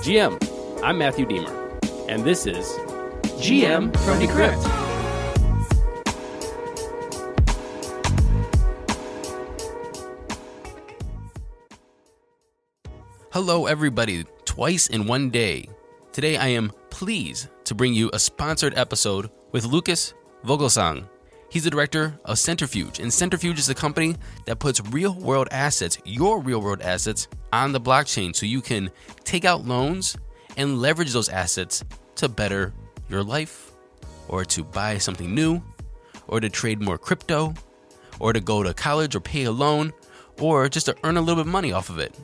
GM, I'm Matthew Deemer, and this is GM from Decrypt. Hello, everybody, twice in one day. Today, I am pleased to bring you a sponsored episode with Lucas Vogelsang. He's the director of Centrifuge, and Centrifuge is a company that puts real world assets, your real world assets, on the blockchain so you can take out loans and leverage those assets to better your life, or to buy something new, or to trade more crypto, or to go to college or pay a loan, or just to earn a little bit of money off of it.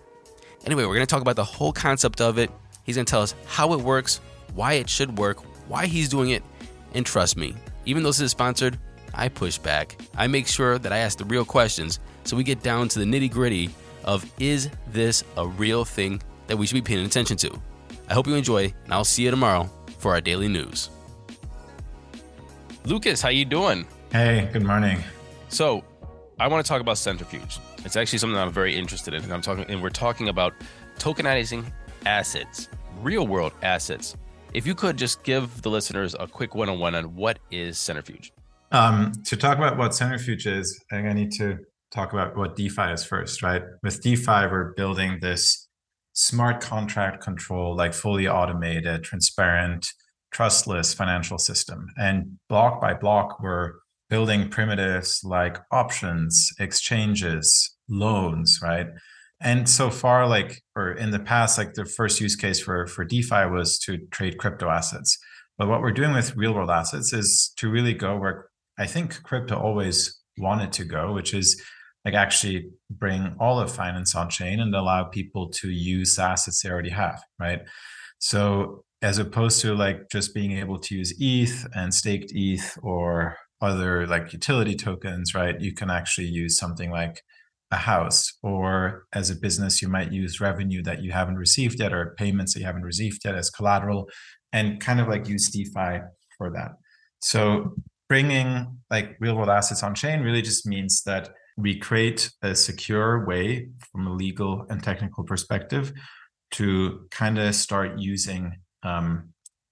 Anyway, we're going to talk about the whole concept of it. He's going to tell us how it works, why it should work, why he's doing it, and trust me, even though this is sponsored, I push back. I make sure that I ask the real questions so we get down to the nitty gritty of is this a real thing that we should be paying attention to? I hope you enjoy, and I'll see you tomorrow for our daily news. Lucas, how you doing? Hey, good morning. So, I want to talk about centrifuge. It's actually something I'm very interested in, and I'm talking, and we're talking about tokenizing assets, real world assets. If you could just give the listeners a quick one-on-one on what is centrifuge. Um, to talk about what centrifuge is, I think I need to talk about what DeFi is first, right? With DeFi, we're building this smart contract control, like fully automated, transparent, trustless financial system. And block by block, we're building primitives like options, exchanges, loans, right? And so far, like, or in the past, like the first use case for for DeFi was to trade crypto assets. But what we're doing with real world assets is to really go where I think crypto always wanted to go, which is like actually bring all of finance on chain and allow people to use assets they already have, right? So as opposed to like just being able to use ETH and staked ETH or other like utility tokens, right? You can actually use something like a house, or as a business, you might use revenue that you haven't received yet or payments that you haven't received yet as collateral and kind of like use DeFi for that. So bringing like real world assets on chain really just means that we create a secure way from a legal and technical perspective to kind of start using um,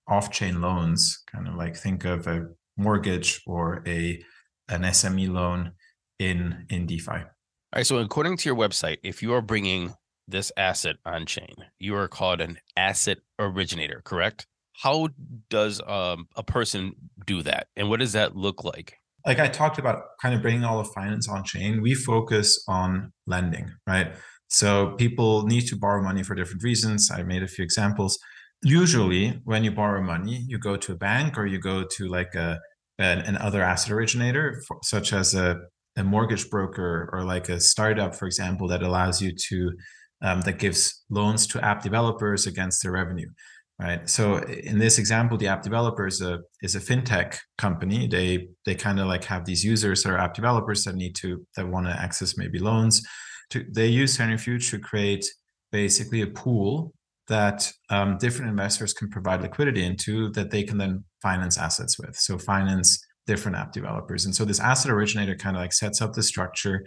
off-chain loans kind of like think of a mortgage or a an sme loan in in defi. All right so according to your website if you are bringing this asset on chain you are called an asset originator correct how does um, a person do that? And what does that look like? Like i talked about kind of bringing all of finance on chain we focus on lending right? So people need to borrow money for different reasons. I made a few examples. Usually when you borrow money you go to a bank or you go to like a an, an other asset originator for, such as a, a mortgage broker or like a startup for example that allows you to um, that gives loans to app developers against their revenue right? So in this example the app developer is a is a fintech company. They they kind of like have these users that are app developers that need to that want to access maybe loans to they use centrifuge to create basically a pool that um, different investors can provide liquidity into that they can then finance assets with. So finance different app developers. And so this asset originator kind of like sets up the structure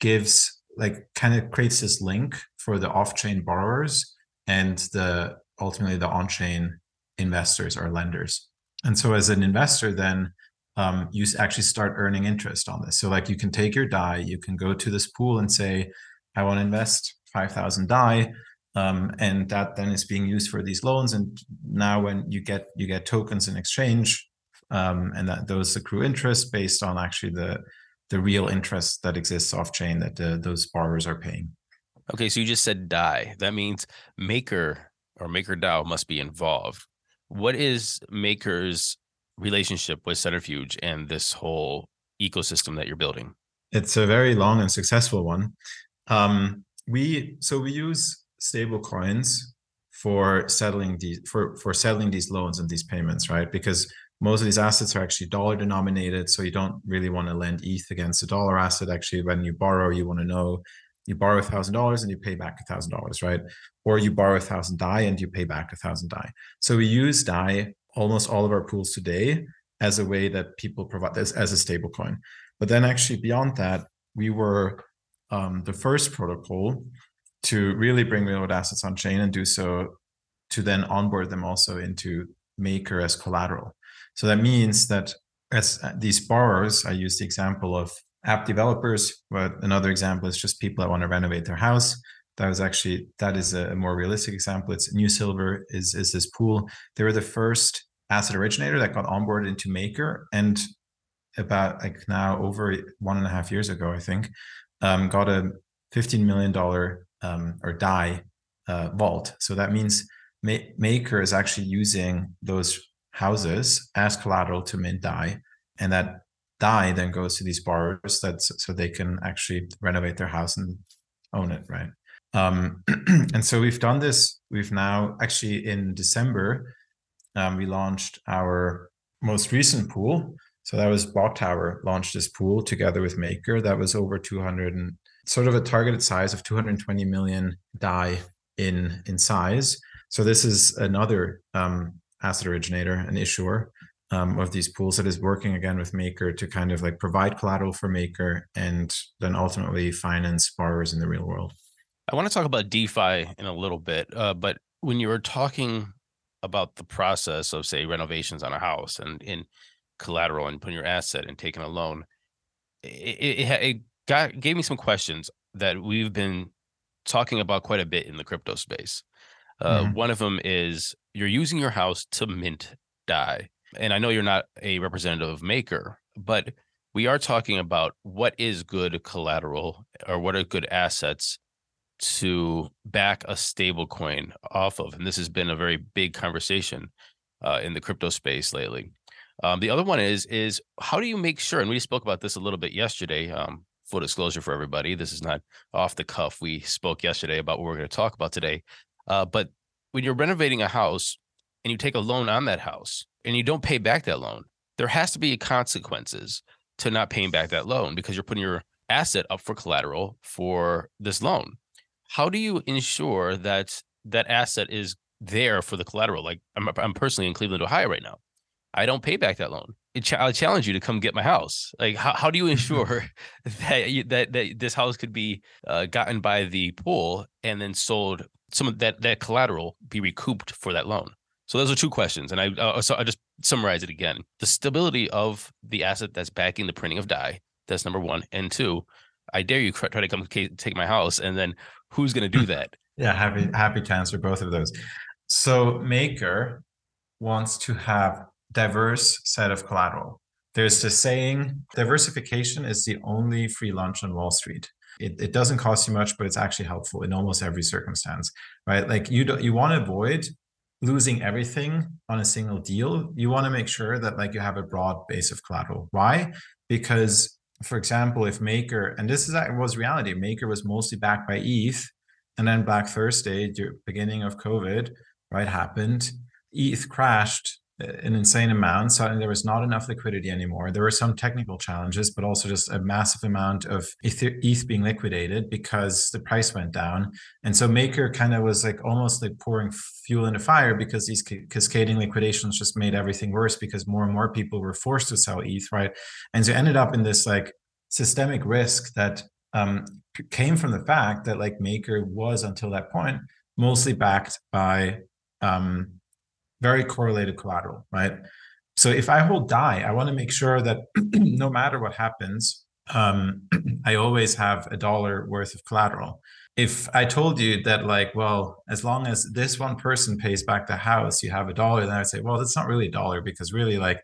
gives like kind of creates this link for the off-chain borrowers and the ultimately the on-chain investors or lenders. And so as an investor, then um, you actually start earning interest on this. So like you can take your DAI, you can go to this pool and say, I want to invest 5,000 DAI. Um, and that then is being used for these loans. And now when you get you get tokens in exchange, um, and that those accrue interest based on actually the the real interest that exists off chain that the, those borrowers are paying. Okay, so you just said DAI. That means maker or MakerDAO must be involved. What is Maker's relationship with Centrifuge and this whole ecosystem that you're building? It's a very long and successful one. Um, we so we use stable coins for settling these for for settling these loans and these payments, right? Because most of these assets are actually dollar denominated, so you don't really want to lend ETH against a dollar asset. Actually, when you borrow, you want to know you borrow a thousand dollars and you pay back a thousand dollars, right? Or you borrow a thousand DAI and you pay back a thousand DAI. So we use DAI almost all of our pools today as a way that people provide this as a stable coin. But then actually beyond that, we were um, the first protocol to really bring real world assets on chain and do so to then onboard them also into Maker as collateral. So that means that as uh, these borrowers, I use the example of app developers, but another example is just people that want to renovate their house. That was actually that is a more realistic example. It's New Silver is is this pool. They were the first asset originator that got onboarded into Maker, and about like now over one and a half years ago, I think, um, got a fifteen million dollar um, or DAI uh, vault. So that means Ma- Maker is actually using those houses as collateral to mint DAI, and that DAI then goes to these borrowers that so they can actually renovate their house and own it, right? Um, and so we've done this. We've now actually in December um, we launched our most recent pool. So that was BlockTower launched this pool together with Maker. That was over 200 and sort of a targeted size of 220 million DAI in in size. So this is another um, asset originator, an issuer um, of these pools that is working again with Maker to kind of like provide collateral for Maker and then ultimately finance borrowers in the real world. I want to talk about DeFi in a little bit, uh, but when you were talking about the process of say renovations on a house and in collateral and putting your asset and taking a loan, it, it, it got gave me some questions that we've been talking about quite a bit in the crypto space. Uh, mm-hmm. One of them is you're using your house to mint DAI. And I know you're not a representative Maker, but we are talking about what is good collateral or what are good assets to back a stable coin off of. And this has been a very big conversation uh, in the crypto space lately. Um, the other one is is how do you make sure? And we spoke about this a little bit yesterday. Um, full disclosure for everybody, this is not off the cuff. We spoke yesterday about what we're going to talk about today. Uh, but when you're renovating a house and you take a loan on that house and you don't pay back that loan, there has to be consequences to not paying back that loan because you're putting your asset up for collateral for this loan. How do you ensure that that asset is there for the collateral? Like I'm, I'm personally in Cleveland, Ohio right now. I don't pay back that loan. I challenge you to come get my house. Like, how, how do you ensure that, you, that that this house could be uh, gotten by the pool and then sold? Some of that that collateral be recouped for that loan. So those are two questions, and I uh, so I just summarize it again: the stability of the asset that's backing the printing of DAI. That's number one, and two, I dare you try to come take my house, and then who's going to do that? yeah, happy happy to answer both of those. So Maker wants to have diverse set of collateral. There's the saying diversification is the only free lunch on Wall Street. It, it doesn't cost you much, but it's actually helpful in almost every circumstance, right? Like you do, you want to avoid losing everything on a single deal. You want to make sure that like you have a broad base of collateral. Why? Because, for example, if Maker and this is uh, was reality, Maker was mostly backed by ETH, and then Black Thursday, beginning of COVID, right, happened. ETH crashed an insane amount. Suddenly, there was not enough liquidity anymore. There were some technical challenges, but also just a massive amount of ETH being liquidated because the price went down. And so Maker kind of was like almost like pouring fuel in the fire because these cascading liquidations just made everything worse because more and more people were forced to sell ETH, right? And so ended up in this like systemic risk that um, came from the fact that like Maker was until that point mostly backed by um, very correlated collateral, right? So if I hold DAI, I want to make sure that no matter what happens, um, I always have a dollar worth of collateral. If I told you that, like, well, as long as this one person pays back the house, you have a dollar, then I'd say, well, that's not really a dollar because really, like,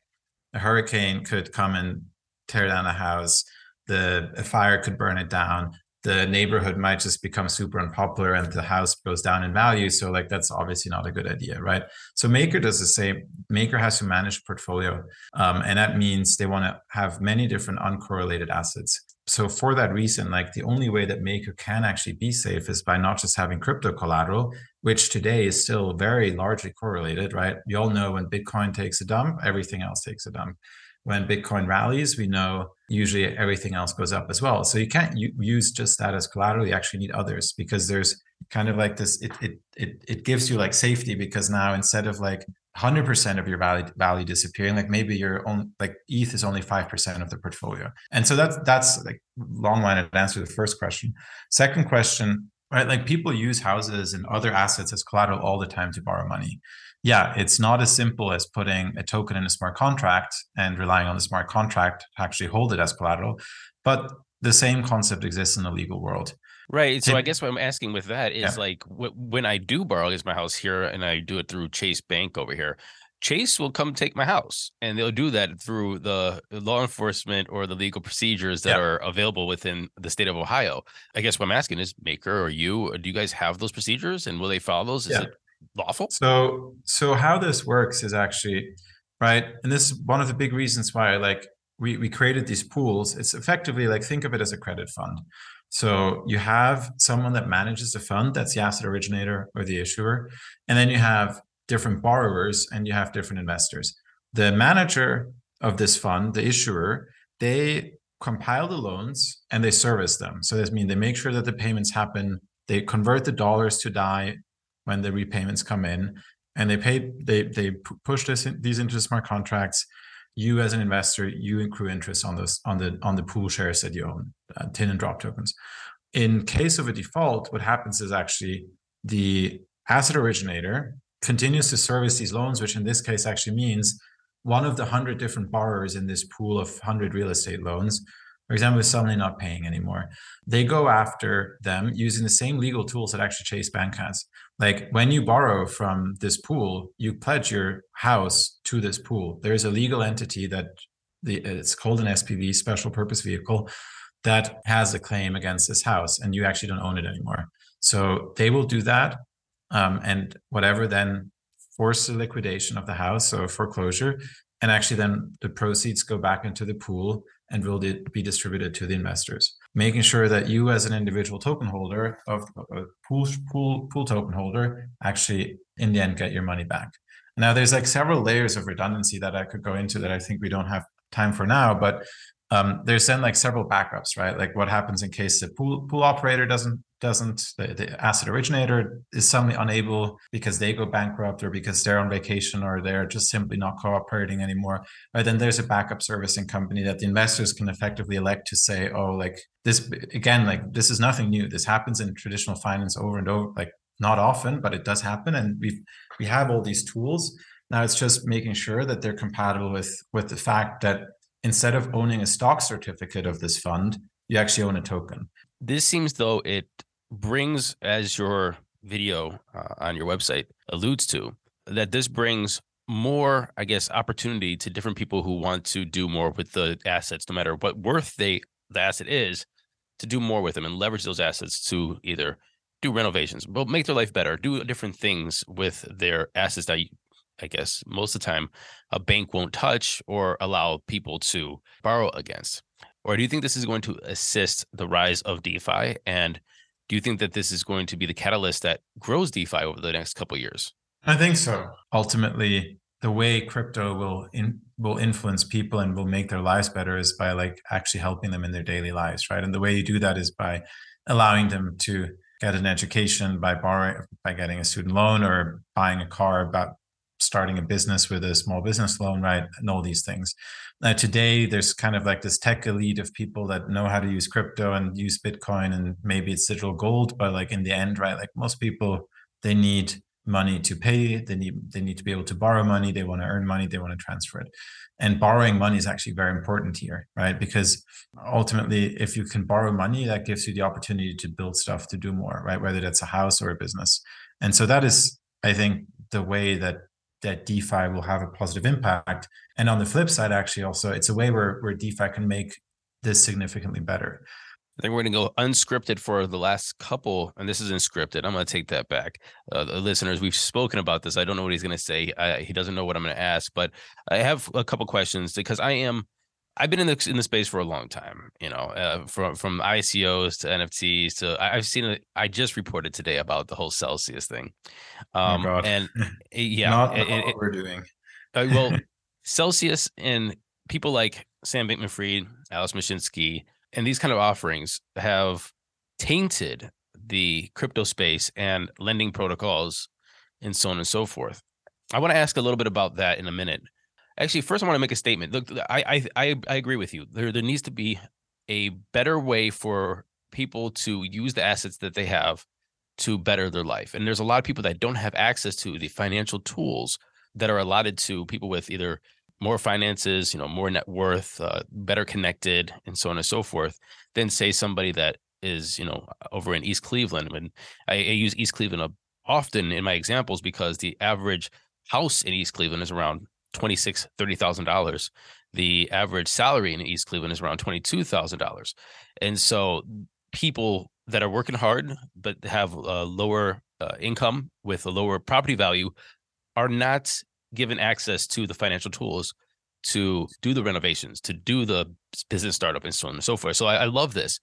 a hurricane could come and tear down a house, the a fire could burn it down, the neighborhood might just become super unpopular and the house goes down in value. So like that's obviously not a good idea, right? So Maker does the same. Maker has to manage portfolio, um, and that means they want to have many different uncorrelated assets. So for that reason, like the only way that Maker can actually be safe is by not just having crypto collateral, which today is still very largely correlated, right? You all know when Bitcoin takes a dump, everything else takes a dump when Bitcoin rallies, we know usually everything else goes up as well. So you can't use just that as collateral. You actually need others because there's kind of like this. It it it it gives you like safety because now instead of like 100% of your value value disappearing, like maybe your own like ETH is only five percent of the portfolio. And so that's that's like long-winded answer to the first question. Second question right? Like people use houses and other assets as collateral all the time to borrow money. Yeah, it's not as simple as putting a token in a smart contract and relying on the smart contract to actually hold it as collateral, but the same concept exists in the legal world. Right. So I guess what I'm asking with that is yeah. like when I do borrow against my house here and I do it through Chase Bank over here, Chase will come take my house and they'll do that through the law enforcement or the legal procedures that yeah. are available within the state of Ohio. I guess what I'm asking is Maker or you, do you guys have those procedures and will they follow those? Is yeah. it lawful? So, so how this works is actually, right. And this is one of the big reasons why like we, we created these pools. It's effectively like, think of it as a credit fund. So you have someone that manages the fund, that's the asset originator or the issuer. And then you have different borrowers and you have different investors. The manager of this fund, the issuer, they compile the loans and they service them. So that means they make sure that the payments happen. They convert the dollars to DAI when the repayments come in, and they pay. They they push this these into smart contracts. You as an investor, you accrue interest on this on the on the pool shares that you own, uh, tin and drop tokens. In case of a default, what happens is actually the asset originator continues to service these loans, which in this case actually means one of the 100 different borrowers in this pool of 100 real estate loans, for example, is suddenly not paying anymore. They go after them using the same legal tools that actually Chase Bank has. Like when you borrow from this pool, you pledge your house to this pool. There is a legal entity that the, it's called an SPV, special purpose vehicle, that has a claim against this house, and you actually don't own it anymore. So they will do that um, and whatever then force the liquidation of the house, so foreclosure, and actually then the proceeds go back into the pool and will be distributed to the investors. Making sure that you, as an individual token holder of a pool pool pool token holder, actually in the end get your money back. Now, there's like several layers of redundancy that I could go into that I think we don't have time for now, but um, there's then like several backups, right? Like what happens in case the pool pool operator doesn't doesn't the, the asset originator is suddenly unable because they go bankrupt or because they're on vacation or they're just simply not cooperating anymore right? Then there's a backup servicing company that the investors can effectively elect to say oh like this again like this is nothing new. This happens in traditional finance over and over like not often but it does happen. And we we have all these tools. Now it's just making sure that they're compatible with with the fact that instead of owning a stock certificate of this fund you actually own a token. This seems though it brings, as your video uh, on your website alludes to, that this brings more, I guess, opportunity to different people who want to do more with the assets, no matter what worth they the asset is, to do more with them and leverage those assets to either do renovations, but make their life better, do different things with their assets that I guess most of the time a bank won't touch or allow people to borrow against. Or do you think this is going to assist the rise of DeFi and do you think that this is going to be the catalyst that grows DeFi over the next couple years? I think so. Ultimately, the way crypto will in, will influence people and will make their lives better is by like actually helping them in their daily lives, right? And the way you do that is by allowing them to get an education by borrowing by getting a student loan or buying a car about starting a business with a small business loan, right? And all these things. Now, today, there's kind of like this tech elite of people that know how to use crypto and use Bitcoin, and maybe it's digital gold. But like in the end, right? Like most people, they need money to pay. They need they need to be able to borrow money. They want to earn money. They want to transfer it. And borrowing money is actually very important here, right? Because ultimately, if you can borrow money, that gives you the opportunity to build stuff to do more, right? Whether that's a house or a business. And so that is, I think, the way that that DeFi will have a positive impact. And on the flip side, actually, also it's a way where where DeFi can make this significantly better. I think we're going to go unscripted for the last couple, and this isn't scripted. I'm going to take that back. Uh, listeners, we've spoken about this. I don't know what he's going to say. I, he doesn't know what I'm going to ask, but I have a couple questions because I am I've been in the in the space for a long time, you know, uh, from from ICOs to NFTs to I, have seen it. I just reported today about the whole Celsius thing, um, oh and eh, yeah, not it, we're doing. Uh, well, Celsius and people like Sam Bankman-Fried, Alex Mashinsky, and these kind of offerings have tainted the crypto space and lending protocols, and so on and so forth. I want to ask a little bit about that in a minute. Actually, first I want to make a statement. Look, I I I agree with you. There there needs to be a better way for people to use the assets that they have to better their life. And there's a lot of people that don't have access to the financial tools that are allotted to people with either more finances, you know, more net worth, uh, better connected, and so on and so forth, than say somebody that is, you know, over in East Cleveland. And I, I use East Cleveland often in my examples because the average house in East Cleveland is around twenty six, thirty thousand dollars. The average salary in East Cleveland is around twenty two thousand dollars, and so people that are working hard but have a lower uh, income with a lower property value are not given access to the financial tools to do the renovations, to do the business startup, and so on and so forth. So I, I love this.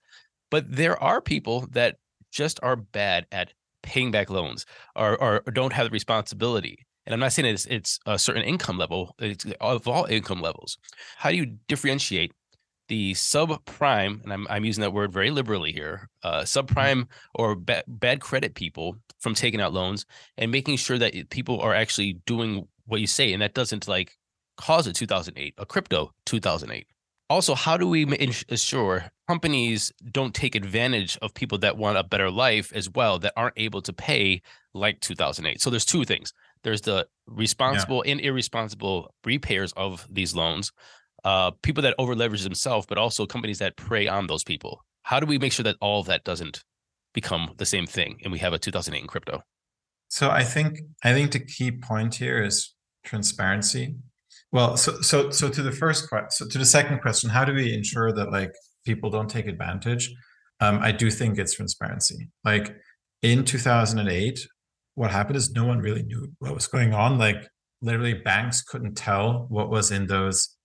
But there are people that just are bad at paying back loans or, or don't have the responsibility. And I'm not saying it's, it's a certain income level, it's of all income levels. How do you differentiate the subprime, and I'm, I'm using that word very liberally here, uh, mm-hmm. subprime or ba- bad credit people from taking out loans and making sure that people are actually doing what you say, and that doesn't like cause a 2008, a crypto 2008. Also, how do we ensure companies don't take advantage of people that want a better life as well that aren't able to pay like 2008? So there's two things. There's the responsible yeah. and irresponsible repayers of these loans, uh, people that over leverage themselves, but also companies that prey on those people. How do we make sure that all of that doesn't become the same thing and we have a 2008 in crypto? So I think I think the key point here is transparency. Well, so so so to the first question, so to the second question, how do we ensure that like people don't take advantage? Um, I do think it's transparency. Like in 2008, what happened is no one really knew what was going on. Like literally, banks couldn't tell what was in those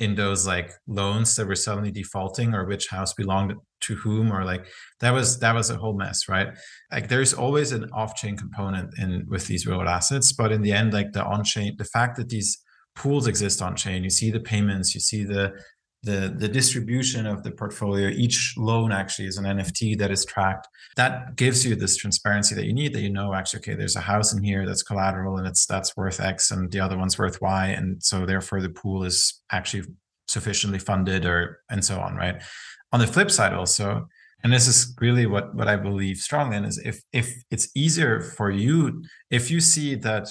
in those like loans that were suddenly defaulting or which house belonged to whom or like that was that was a whole mess right like there's always an off-chain component in with these real assets but in the end like the on-chain the fact that these pools exist on chain you see the payments you see the the the distribution of the portfolio each loan actually is an nft that is tracked. That gives you this transparency that you need that you know actually okay there's a house in here that's collateral and it's that's worth x and the other one's worth y. And so therefore the pool is actually sufficiently funded or and so on right? On the flip side also and this is really what what i believe strongly in is if if it's easier for you if you see that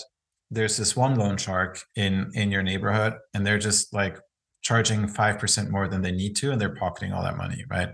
there's this one loan shark in in your neighborhood and they're just like charging 5% more than they need to and they're pocketing all that money right?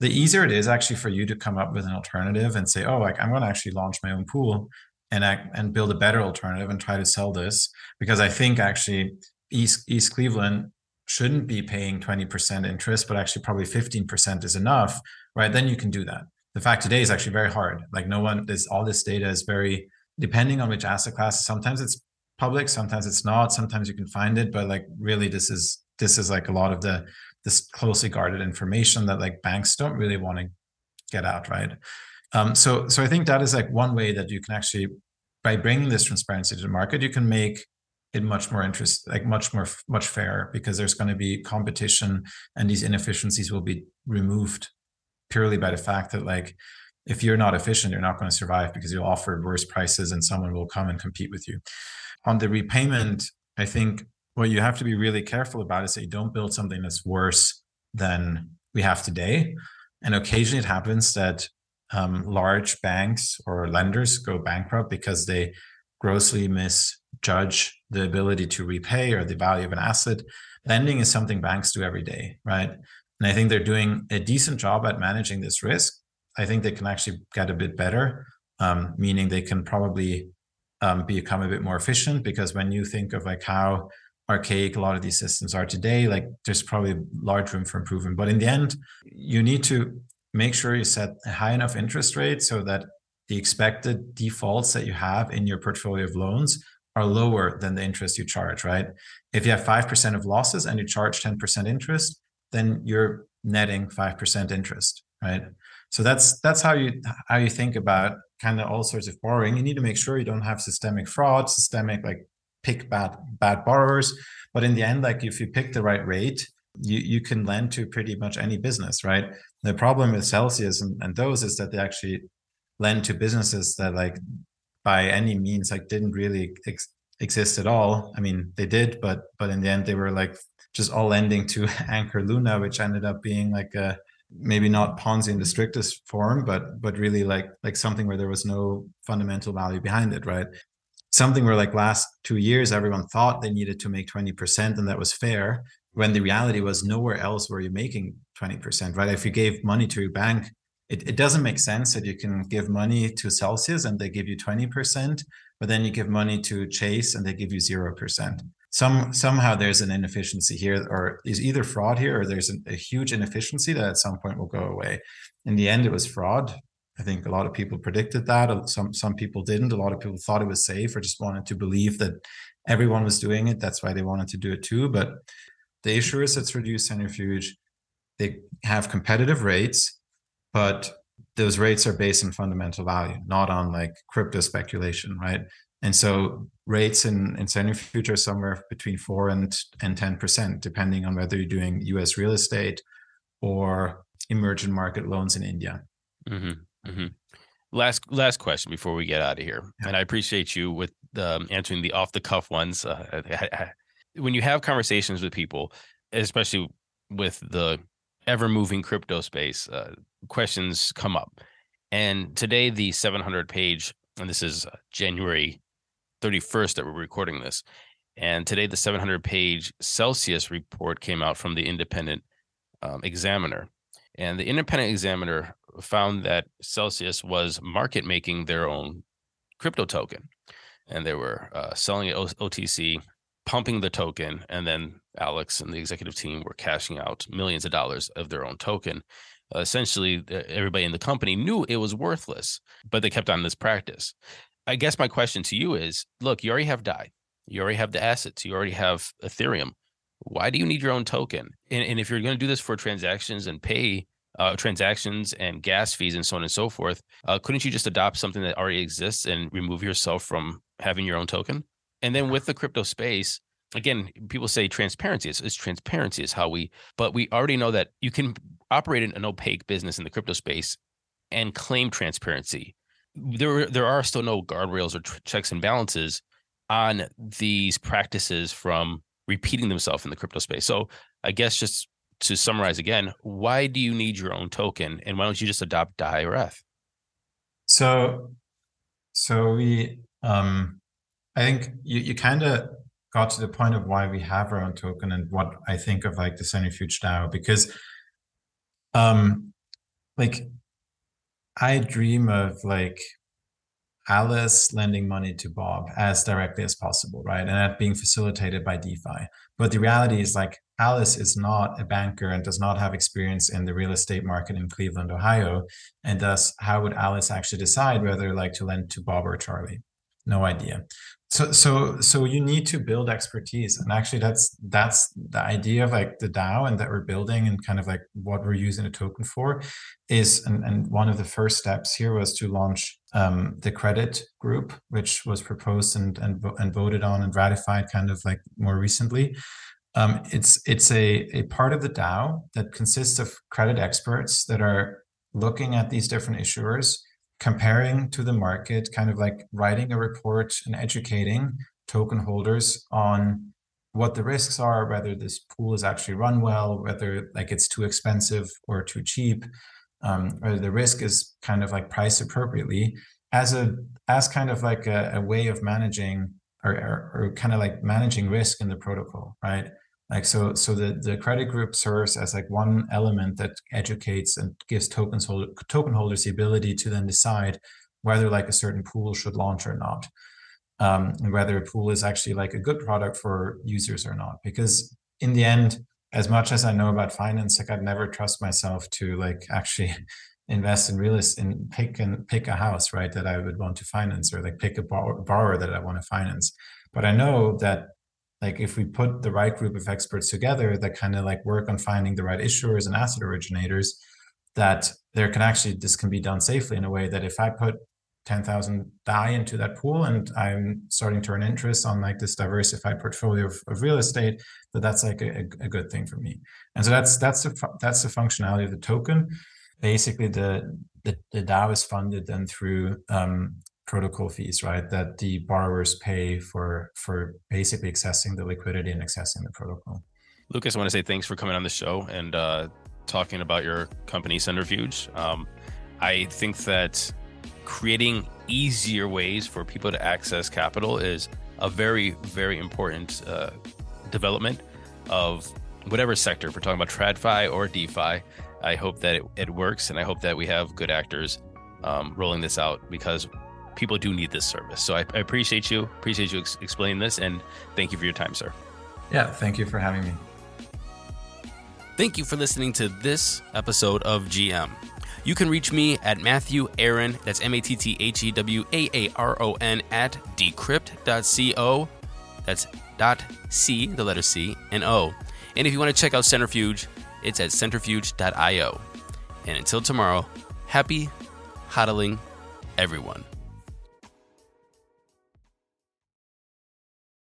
The easier it is actually for you to come up with an alternative and say oh like i'm going to actually launch my own pool and act, and build a better alternative and try to sell this because i think actually east east cleveland shouldn't be paying 20% interest but actually probably 15% is enough right? Then you can do that. The fact today is actually very hard. Like no one this all this data is very depending on which asset class sometimes it's public sometimes it's not sometimes you can find it but like really this is this is like a lot of the this closely guarded information that like banks don't really want to get out right? Um, so so i think that is like one way that you can actually by bringing this transparency to the market you can make it much more interest like much more much fair because there's going to be competition and these inefficiencies will be removed purely by the fact that like if you're not efficient you're not going to survive because you'll offer worse prices and someone will come and compete with you. On the repayment i think what you have to be really careful about is that you don't build something that's worse than we have today. And occasionally it happens that um, large banks or lenders go bankrupt because they grossly misjudge the ability to repay or the value of an asset. Lending is something banks do every day, right? And I think they're doing a decent job at managing this risk. I think they can actually get a bit better, um, meaning they can probably um, become a bit more efficient because when you think of like how archaic a lot of these systems are today like there's probably large room for improvement. But in the end you need to make sure you set a high enough interest rate so that the expected defaults that you have in your portfolio of loans are lower than the interest you charge right? If you have 5% of losses and you charge 10% interest then you're netting 5% interest right? So that's that's how you how you think about kind of all sorts of borrowing. You need to make sure you don't have systemic fraud systemic like pick bad bad borrowers. But in the end like if you pick the right rate you you can lend to pretty much any business right? The problem with celsius and, and those is that they actually lend to businesses that like by any means like didn't really ex- exist at all. I mean they did but but in the end they were like just all lending to anchor luna which ended up being like a maybe not Ponzi in the strictest form, but but really like like something where there was no fundamental value behind it, right? Something where like last two years everyone thought they needed to make 20% and that was fair, when the reality was nowhere else were you making 20%, right? If you gave money to your bank, it, it doesn't make sense that you can give money to Celsius and they give you 20%, but then you give money to Chase and they give you 0% some somehow there's an inefficiency here or is either fraud here or there's a huge inefficiency that at some point will go away. In the end it was fraud i think a lot of people predicted that. Some some people didn't. A lot of people thought it was safe or just wanted to believe that everyone was doing it. That's why they wanted to do it too. But the issuers that's reduced centrifuge. They have competitive rates but those rates are based on fundamental value not on like crypto speculation right? And so rates in, in centrifuge are somewhere between four and, and 10%, depending on whether you're doing US real estate or emerging market loans in India. Mm-hmm, mm-hmm. Last last question before we get out of here, yeah. and I appreciate you with um, answering the off the cuff ones. Uh, I, I, when you have conversations with people, especially with the ever moving crypto space, uh, questions come up. And today, the 700 page, and this is uh, January 31st that we're recording this. And today, the 700 page Celsius report came out from the independent um, examiner. And the independent examiner found that Celsius was market making their own crypto token. And they were uh, selling it OTC, pumping the token. And then Alex and the executive team were cashing out millions of dollars of their own token. Uh, essentially, everybody in the company knew it was worthless, but they kept on this practice. I guess my question to you is look, you already have DAI, you already have the assets, you already have Ethereum. Why do you need your own token? And, and if you're going to do this for transactions and pay uh, transactions and gas fees and so on and so forth, uh, couldn't you just adopt something that already exists and remove yourself from having your own token? And then with the crypto space, again, people say transparency is, transparency is how we, but we already know that you can operate in an opaque business in the crypto space and claim transparency there there are still no guardrails or tr- checks and balances on these practices from repeating themselves in the crypto space. So I guess just to summarize again, why do you need your own token, and why don't you just adopt DAI or ETH? So, so we, um, I think you you kind of got to the point of why we have our own token and what I think of like the centrifuge DAO because, um, like I dream of like Alice lending money to Bob as directly as possible, right? And that being facilitated by DeFi. But the reality is like Alice is not a banker and does not have experience in the real estate market in Cleveland, Ohio. And thus, how would Alice actually decide whether like to lend to Bob or Charlie? No idea so so so you need to build expertise. And actually that's that's the idea of like the dao and that we're building and kind of like what we're using a token for is and, and one of the first steps here was to launch um, the credit group which was proposed and, and and voted on and ratified kind of like more recently. Um, it's it's a a part of the dao that consists of credit experts that are looking at these different issuers comparing to the market, kind of like writing a report and educating token holders on what the risks are, whether this pool is actually run well, whether like it's too expensive or too cheap, um, the risk is kind of like priced appropriately as a as kind of like a, a way of managing or, or, or kind of like managing risk in the protocol, right? Like so so the the credit group serves as like one element that educates and gives tokens token holders the ability to then decide whether like a certain pool should launch or not um, and whether a pool is actually like a good product for users or not. Because in the end as much as i know about finance like i'd never trust myself to like actually invest in real estate and pick and pick a house right that i would want to finance or like pick a borrower that i want to finance. But i know that like if we put the right group of experts together that kind of like work on finding the right issuers and asset originators that there can actually this can be done safely in a way that if i put 10,000 DAI into that pool and i'm starting to earn interest on like this diversified portfolio of, of real estate that that's like a, a, good thing for me. And so that's that's the that's the functionality of the token. Basically the the, the DAO is funded then through um, protocol fees, right? That the borrowers pay for for basically accessing the liquidity and accessing the protocol. Lucas, I want to say thanks for coming on the show and uh, talking about your company, Centrifuge. Um, I think that creating easier ways for people to access capital is a very, very important uh, development of whatever sector. If we're talking about TradFi or DeFi, I hope that it, it works, and I hope that we have good actors um, rolling this out because people do need this service. So I, I appreciate you, appreciate you ex- explaining this, and thank you for your time, sir. Yeah, thank you for having me. Thank you for listening to this episode of GM. You can reach me at Matthew Aaron, that's M A T T H E W A A R O N, at decrypt.co. That's dot C, the letter C, and O. And if you want to check out Centrifuge, it's at centrifuge.io. And until tomorrow, happy hodling, everyone.